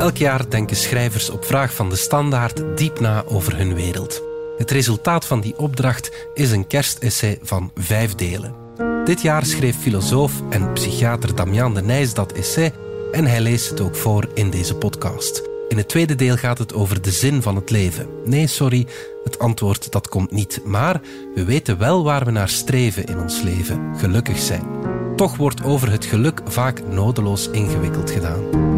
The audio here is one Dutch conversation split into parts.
Elk jaar denken schrijvers op vraag van de standaard diep na over hun wereld. Het resultaat van die opdracht is een kerstessay van vijf delen. Dit jaar schreef filosoof en psychiater Damian de Nijs dat essay en hij leest het ook voor in deze podcast. In het tweede deel gaat het over de zin van het leven. Nee, sorry, het antwoord dat komt niet. Maar we weten wel waar we naar streven in ons leven: gelukkig zijn. Toch wordt over het geluk vaak nodeloos ingewikkeld gedaan.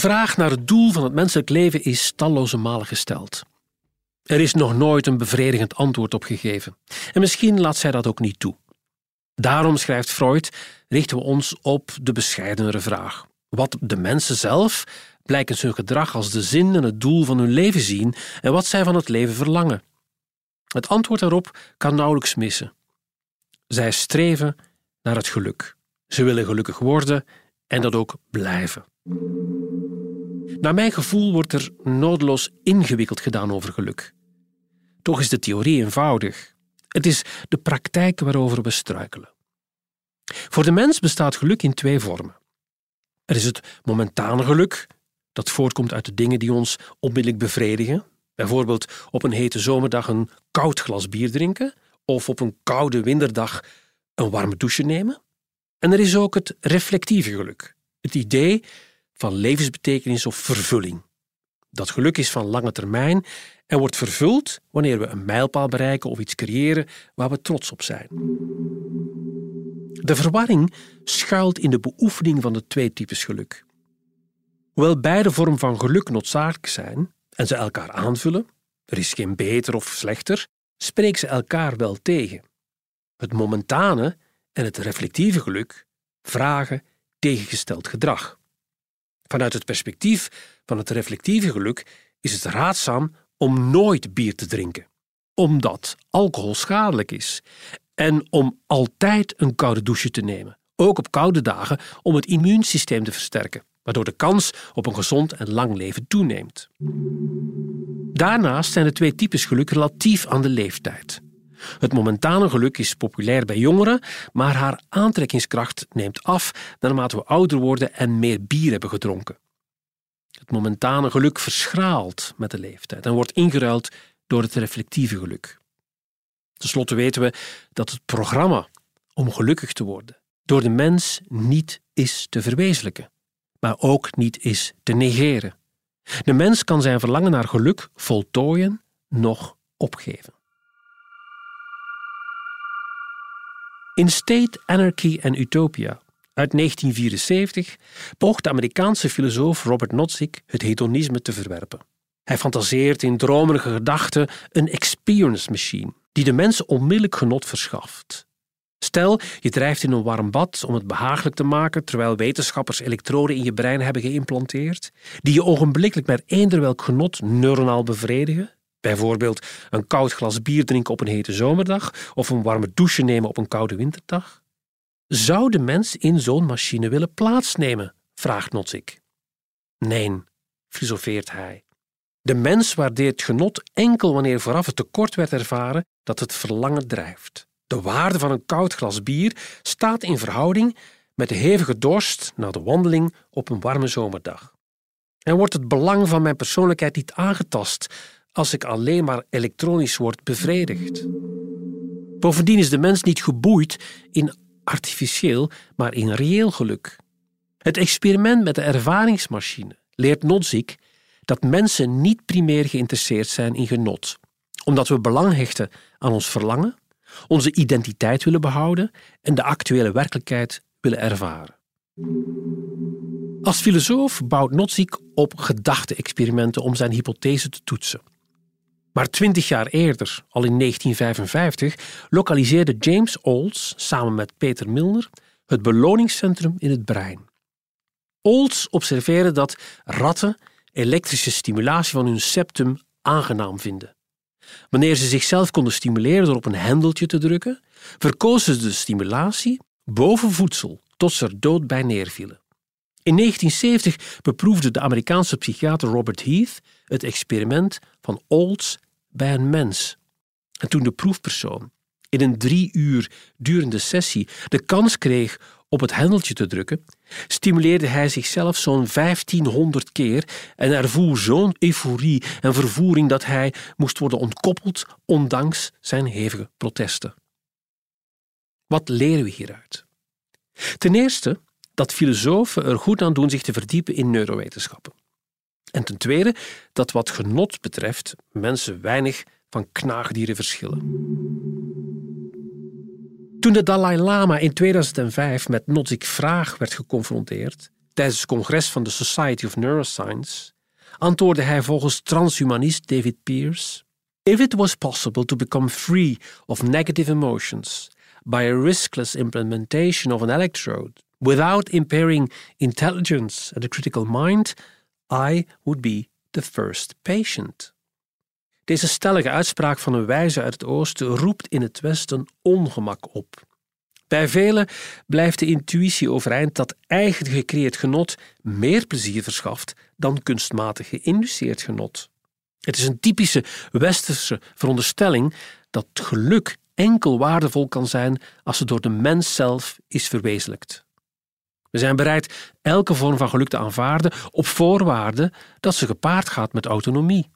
Vraag naar het doel van het menselijk leven is talloze malen gesteld. Er is nog nooit een bevredigend antwoord op gegeven. En misschien laat zij dat ook niet toe. Daarom, schrijft Freud, richten we ons op de bescheidenere vraag. Wat de mensen zelf blijkens hun gedrag als de zin en het doel van hun leven zien en wat zij van het leven verlangen. Het antwoord daarop kan nauwelijks missen. Zij streven naar het geluk. Ze willen gelukkig worden en dat ook blijven. Naar mijn gevoel wordt er nodeloos ingewikkeld gedaan over geluk. Toch is de theorie eenvoudig. Het is de praktijk waarover we struikelen. Voor de mens bestaat geluk in twee vormen. Er is het momentane geluk, dat voortkomt uit de dingen die ons onmiddellijk bevredigen. Bijvoorbeeld op een hete zomerdag een koud glas bier drinken of op een koude winterdag een warme douche nemen. En er is ook het reflectieve geluk, het idee van levensbetekenis of vervulling. Dat geluk is van lange termijn en wordt vervuld wanneer we een mijlpaal bereiken of iets creëren waar we trots op zijn. De verwarring schuilt in de beoefening van de twee types geluk. Hoewel beide vormen van geluk noodzakelijk zijn en ze elkaar aanvullen, er is geen beter of slechter, spreken ze elkaar wel tegen. Het momentane en het reflectieve geluk vragen tegengesteld gedrag. Vanuit het perspectief van het reflectieve geluk is het raadzaam om nooit bier te drinken, omdat alcohol schadelijk is, en om altijd een koude douche te nemen, ook op koude dagen om het immuunsysteem te versterken, waardoor de kans op een gezond en lang leven toeneemt. Daarnaast zijn de twee types geluk relatief aan de leeftijd. Het momentane geluk is populair bij jongeren, maar haar aantrekkingskracht neemt af naarmate we ouder worden en meer bier hebben gedronken. Het momentane geluk verschraalt met de leeftijd en wordt ingeruild door het reflectieve geluk. Ten slotte weten we dat het programma om gelukkig te worden door de mens niet is te verwezenlijken, maar ook niet is te negeren. De mens kan zijn verlangen naar geluk voltooien, nog opgeven. In State, Anarchy and Utopia uit 1974 poogt de Amerikaanse filosoof Robert Nozick het hedonisme te verwerpen. Hij fantaseert in dromerige gedachten een experience machine die de mens onmiddellijk genot verschaft. Stel, je drijft in een warm bad om het behagelijk te maken terwijl wetenschappers elektroden in je brein hebben geïmplanteerd, die je ogenblikkelijk met eender welk genot neuronaal bevredigen, Bijvoorbeeld een koud glas bier drinken op een hete zomerdag of een warme douche nemen op een koude winterdag? Zou de mens in zo'n machine willen plaatsnemen? vraagt Nozick. Nee, filosofeert hij. De mens waardeert genot enkel wanneer vooraf het tekort werd ervaren dat het verlangen drijft. De waarde van een koud glas bier staat in verhouding met de hevige dorst na de wandeling op een warme zomerdag. En wordt het belang van mijn persoonlijkheid niet aangetast als ik alleen maar elektronisch word bevredigd. Bovendien is de mens niet geboeid in artificieel, maar in reëel geluk. Het experiment met de ervaringsmachine leert Nozick dat mensen niet primair geïnteresseerd zijn in genot, omdat we belang hechten aan ons verlangen, onze identiteit willen behouden en de actuele werkelijkheid willen ervaren. Als filosoof bouwt Nozick op gedachte-experimenten om zijn hypothese te toetsen. Maar twintig jaar eerder, al in 1955, lokaliseerde James Olds samen met Peter Milner het beloningscentrum in het brein. Olds observeerde dat ratten elektrische stimulatie van hun septum aangenaam vinden. Wanneer ze zichzelf konden stimuleren door op een hendeltje te drukken, verkozen ze de stimulatie boven voedsel tot ze er dood bij neervielen. In 1970 beproefde de Amerikaanse psychiater Robert Heath het experiment van Olds bij een mens. En toen de proefpersoon in een drie uur durende sessie de kans kreeg op het hendeltje te drukken, stimuleerde hij zichzelf zo'n 1500 keer en ervoer zo'n euforie en vervoering dat hij moest worden ontkoppeld, ondanks zijn hevige protesten. Wat leren we hieruit? Ten eerste dat filosofen er goed aan doen zich te verdiepen in neurowetenschappen. En ten tweede dat wat genot betreft mensen weinig van knaagdieren verschillen. Toen de Dalai Lama in 2005 met Nozick Vraag werd geconfronteerd tijdens het congres van de Society of Neuroscience, antwoordde hij volgens transhumanist David Pearce: If it was possible to become free of negative emotions by a riskless implementation of an electrode without impairing intelligence and a critical mind, I would be the first patient. Deze stellige uitspraak van een wijze uit het oosten roept in het westen ongemak op. Bij velen blijft de intuïtie overeind dat eigen gecreëerd genot meer plezier verschaft dan kunstmatig geïnduceerd genot. Het is een typische westerse veronderstelling dat geluk enkel waardevol kan zijn als het door de mens zelf is verwezenlijkt. We zijn bereid elke vorm van geluk te aanvaarden op voorwaarde dat ze gepaard gaat met autonomie.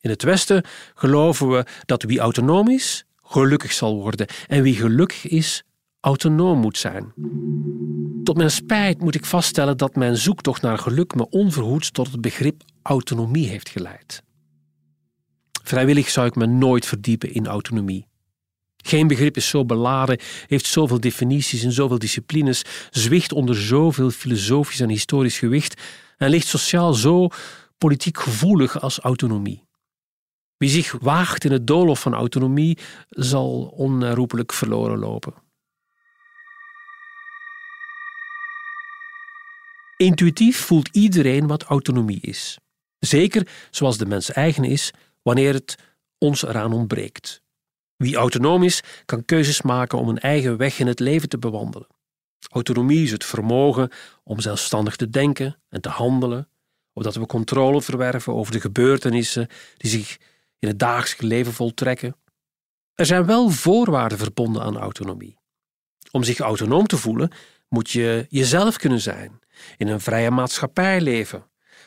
In het Westen geloven we dat wie autonoom is, gelukkig zal worden en wie gelukkig is, autonoom moet zijn. Tot mijn spijt moet ik vaststellen dat mijn zoektocht naar geluk me onverhoeds tot het begrip autonomie heeft geleid. Vrijwillig zou ik me nooit verdiepen in autonomie. Geen begrip is zo beladen, heeft zoveel definities en zoveel disciplines, zwicht onder zoveel filosofisch en historisch gewicht en ligt sociaal zo politiek gevoelig als autonomie. Wie zich waagt in het doolhof van autonomie, zal onherroepelijk verloren lopen. Intuïtief voelt iedereen wat autonomie is. Zeker zoals de mens eigen is, wanneer het ons eraan ontbreekt. Wie autonoom is, kan keuzes maken om een eigen weg in het leven te bewandelen. Autonomie is het vermogen om zelfstandig te denken en te handelen, opdat we controle verwerven over de gebeurtenissen die zich in het dagelijks leven voltrekken. Er zijn wel voorwaarden verbonden aan autonomie. Om zich autonoom te voelen, moet je jezelf kunnen zijn, in een vrije maatschappij leven,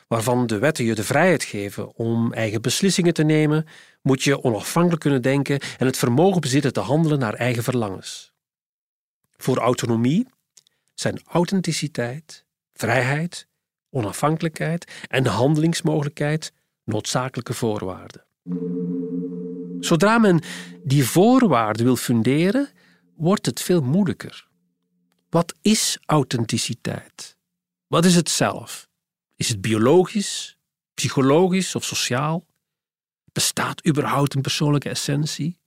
waarvan de wetten je de vrijheid geven om eigen beslissingen te nemen, moet je onafhankelijk kunnen denken en het vermogen bezitten te handelen naar eigen verlangens. Voor autonomie zijn authenticiteit, vrijheid, onafhankelijkheid en handelingsmogelijkheid noodzakelijke voorwaarden. Zodra men die voorwaarden wil funderen, wordt het veel moeilijker. Wat is authenticiteit? Wat is het zelf? Is het biologisch, psychologisch of sociaal? Bestaat überhaupt een persoonlijke essentie?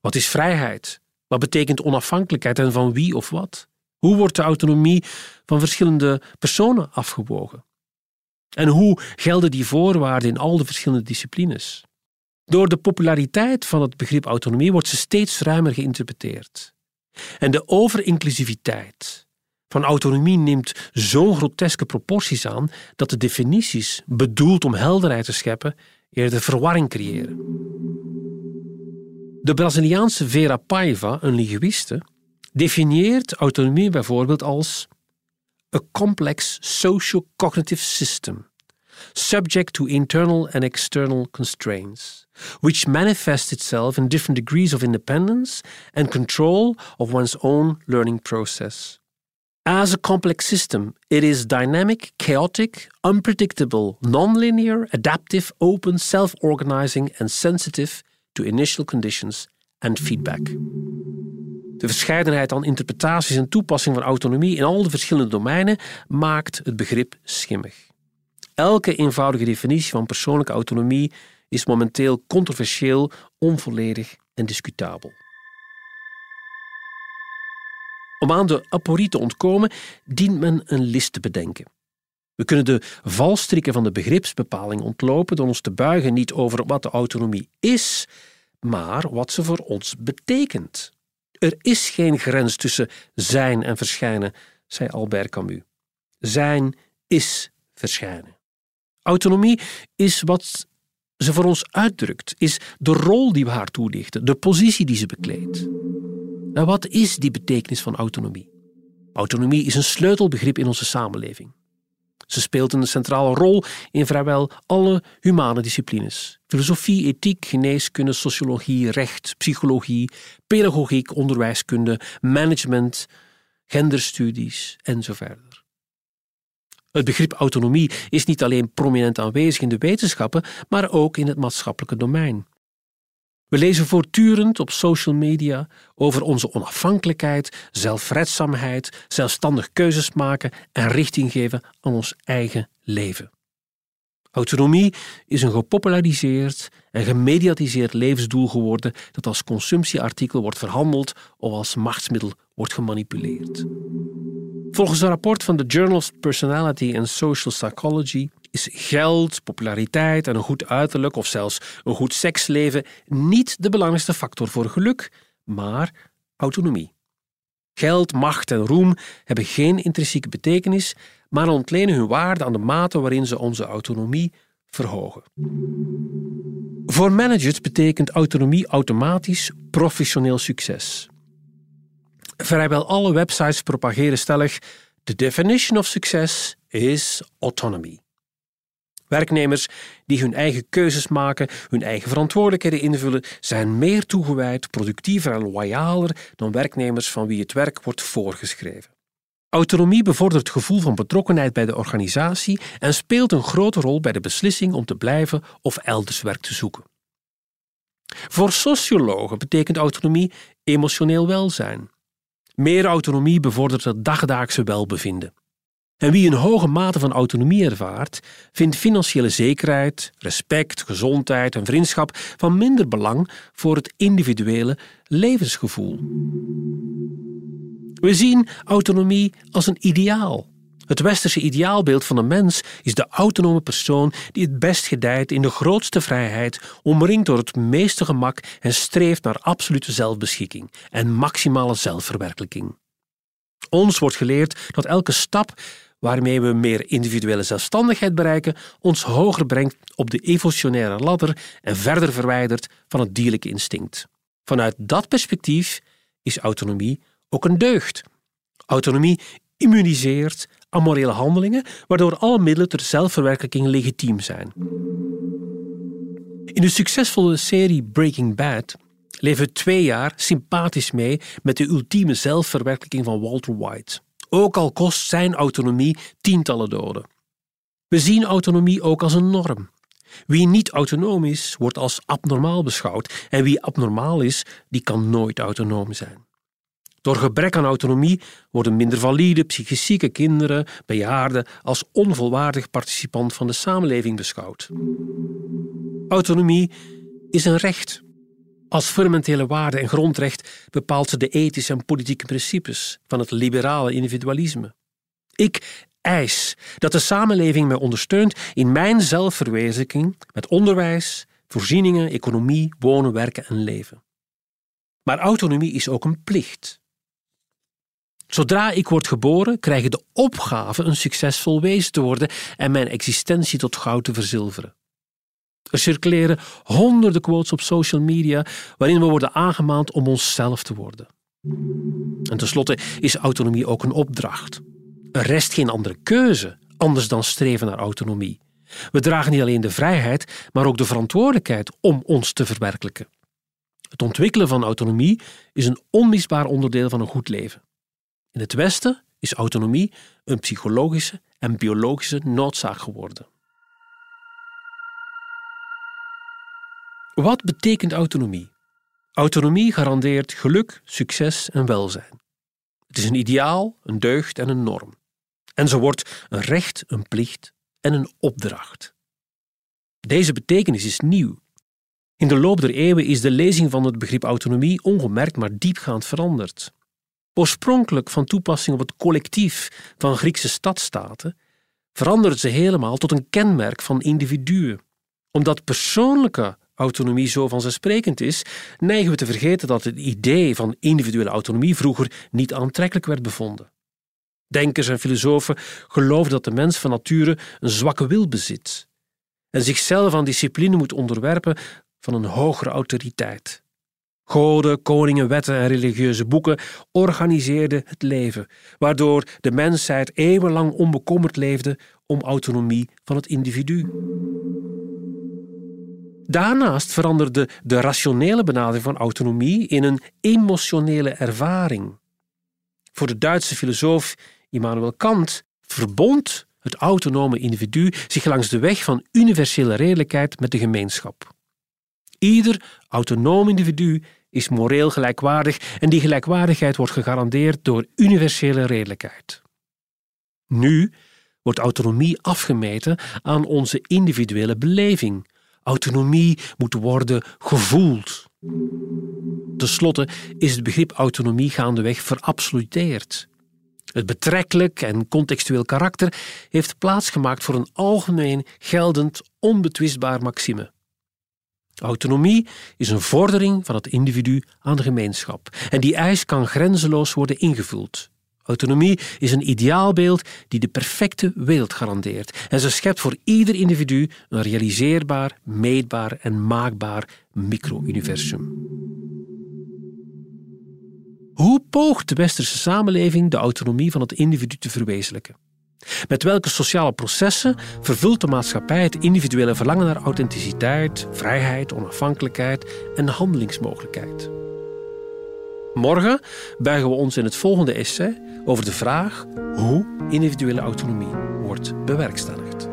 Wat is vrijheid? Wat betekent onafhankelijkheid en van wie of wat? Hoe wordt de autonomie van verschillende personen afgewogen? En hoe gelden die voorwaarden in al de verschillende disciplines? Door de populariteit van het begrip autonomie wordt ze steeds ruimer geïnterpreteerd. En de overinclusiviteit van autonomie neemt zo'n groteske proporties aan dat de definities, bedoeld om helderheid te scheppen, eerder verwarring creëren. De Braziliaanse Vera Paiva, een linguïste, definieert autonomie bijvoorbeeld als a complex social-cognitive system subject to internal and external constraints, which manifests itself in different degrees of independence and control of one's own learning process. As a complex system, it is dynamic, chaotic, unpredictable, nonlinear, adaptive, open, self organizing, and sensitive to initial conditions and feedback. De verscheidenheid aan interpretaties en toepassing van autonomie in al de verschillende domeinen maakt het begrip schimmig. Elke eenvoudige definitie van persoonlijke autonomie is momenteel controversieel, onvolledig en discutabel. Om aan de aporie te ontkomen, dient men een list te bedenken. We kunnen de valstrikken van de begripsbepaling ontlopen door ons te buigen niet over wat de autonomie is, maar wat ze voor ons betekent. Er is geen grens tussen zijn en verschijnen, zei Albert Camus. zijn, is verschijnen. Autonomie is wat ze voor ons uitdrukt, is de rol die we haar toedichten, de positie die ze bekleedt. En wat is die betekenis van autonomie? Autonomie is een sleutelbegrip in onze samenleving. Ze speelt een centrale rol in vrijwel alle humane disciplines. Filosofie, ethiek, geneeskunde, sociologie, recht, psychologie, pedagogiek, onderwijskunde, management, genderstudies en zo verder. Het begrip autonomie is niet alleen prominent aanwezig in de wetenschappen, maar ook in het maatschappelijke domein. We lezen voortdurend op social media over onze onafhankelijkheid, zelfredzaamheid, zelfstandig keuzes maken en richting geven aan ons eigen leven. Autonomie is een gepopulariseerd en gemediatiseerd levensdoel geworden dat als consumptieartikel wordt verhandeld of als machtsmiddel wordt gemanipuleerd. Volgens een rapport van de Journal of Personality and Social Psychology is geld, populariteit en een goed uiterlijk of zelfs een goed seksleven niet de belangrijkste factor voor geluk, maar autonomie. Geld, macht en roem hebben geen intrinsieke betekenis, maar ontlenen hun waarde aan de mate waarin ze onze autonomie verhogen. Voor managers betekent autonomie automatisch professioneel succes. Vrijwel alle websites propageren stellig: The definition of success is autonomy. Werknemers die hun eigen keuzes maken, hun eigen verantwoordelijkheden invullen, zijn meer toegewijd, productiever en loyaler dan werknemers van wie het werk wordt voorgeschreven. Autonomie bevordert het gevoel van betrokkenheid bij de organisatie en speelt een grote rol bij de beslissing om te blijven of elders werk te zoeken. Voor sociologen betekent autonomie emotioneel welzijn. Meer autonomie bevordert het dagdagse welbevinden. En wie een hoge mate van autonomie ervaart, vindt financiële zekerheid, respect, gezondheid en vriendschap van minder belang voor het individuele levensgevoel. We zien autonomie als een ideaal. Het westerse ideaalbeeld van een mens is de autonome persoon die het best gedijt in de grootste vrijheid, omringd door het meeste gemak en streeft naar absolute zelfbeschikking en maximale zelfverwerkelijking. Ons wordt geleerd dat elke stap waarmee we meer individuele zelfstandigheid bereiken, ons hoger brengt op de evolutionaire ladder en verder verwijdert van het dierlijke instinct. Vanuit dat perspectief is autonomie ook een deugd. Autonomie immuniseert amorele handelingen, waardoor alle middelen ter zelfverwerkelijking legitiem zijn. In de succesvolle serie Breaking Bad leven we twee jaar sympathisch mee met de ultieme zelfverwerkelijking van Walter White ook al kost zijn autonomie tientallen doden. We zien autonomie ook als een norm. Wie niet autonoom is, wordt als abnormaal beschouwd en wie abnormaal is, die kan nooit autonoom zijn. Door gebrek aan autonomie worden minder valide, psychisch zieke kinderen, bejaarden als onvolwaardig participant van de samenleving beschouwd. Autonomie is een recht. Als fundamentele waarde en grondrecht bepaalt ze de ethische en politieke principes van het liberale individualisme. Ik eis dat de samenleving mij ondersteunt in mijn zelfverwezenlijking met onderwijs, voorzieningen, economie, wonen, werken en leven. Maar autonomie is ook een plicht. Zodra ik word geboren, krijg ik de opgave een succesvol wezen te worden en mijn existentie tot goud te verzilveren. Er circuleren honderden quotes op social media waarin we worden aangemaand om onszelf te worden. En tenslotte is autonomie ook een opdracht. Er rest geen andere keuze anders dan streven naar autonomie. We dragen niet alleen de vrijheid, maar ook de verantwoordelijkheid om ons te verwerkelijken. Het ontwikkelen van autonomie is een onmisbaar onderdeel van een goed leven. In het Westen is autonomie een psychologische en biologische noodzaak geworden. Wat betekent autonomie? Autonomie garandeert geluk, succes en welzijn. Het is een ideaal, een deugd en een norm. En zo wordt een recht, een plicht en een opdracht. Deze betekenis is nieuw. In de loop der eeuwen is de lezing van het begrip autonomie ongemerkt maar diepgaand veranderd. Oorspronkelijk van toepassing op het collectief van Griekse stadstaten, veranderde ze helemaal tot een kenmerk van individuen, omdat persoonlijke autonomie zo vanzelfsprekend is, neigen we te vergeten dat het idee van individuele autonomie vroeger niet aantrekkelijk werd bevonden. Denkers en filosofen geloven dat de mens van nature een zwakke wil bezit en zichzelf aan discipline moet onderwerpen van een hogere autoriteit. Goden, koningen, wetten en religieuze boeken organiseerden het leven, waardoor de mensheid eeuwenlang onbekommerd leefde om autonomie van het individu. Daarnaast veranderde de rationele benadering van autonomie in een emotionele ervaring. Voor de Duitse filosoof Immanuel Kant verbond het autonome individu zich langs de weg van universele redelijkheid met de gemeenschap. Ieder autonoom individu is moreel gelijkwaardig en die gelijkwaardigheid wordt gegarandeerd door universele redelijkheid. Nu wordt autonomie afgemeten aan onze individuele beleving. Autonomie moet worden gevoeld. Ten slotte is het begrip autonomie gaandeweg verabsoluteerd. Het betrekkelijk en contextueel karakter heeft plaatsgemaakt voor een algemeen geldend, onbetwistbaar maxime. Autonomie is een vordering van het individu aan de gemeenschap en die eis kan grenzeloos worden ingevuld. Autonomie is een ideaalbeeld die de perfecte wereld garandeert en ze schept voor ieder individu een realiseerbaar, meetbaar en maakbaar micro-universum. Hoe poogt de westerse samenleving de autonomie van het individu te verwezenlijken? Met welke sociale processen vervult de maatschappij het individuele verlangen naar authenticiteit, vrijheid, onafhankelijkheid en handelingsmogelijkheid? Morgen buigen we ons in het volgende essay over de vraag hoe individuele autonomie wordt bewerkstelligd.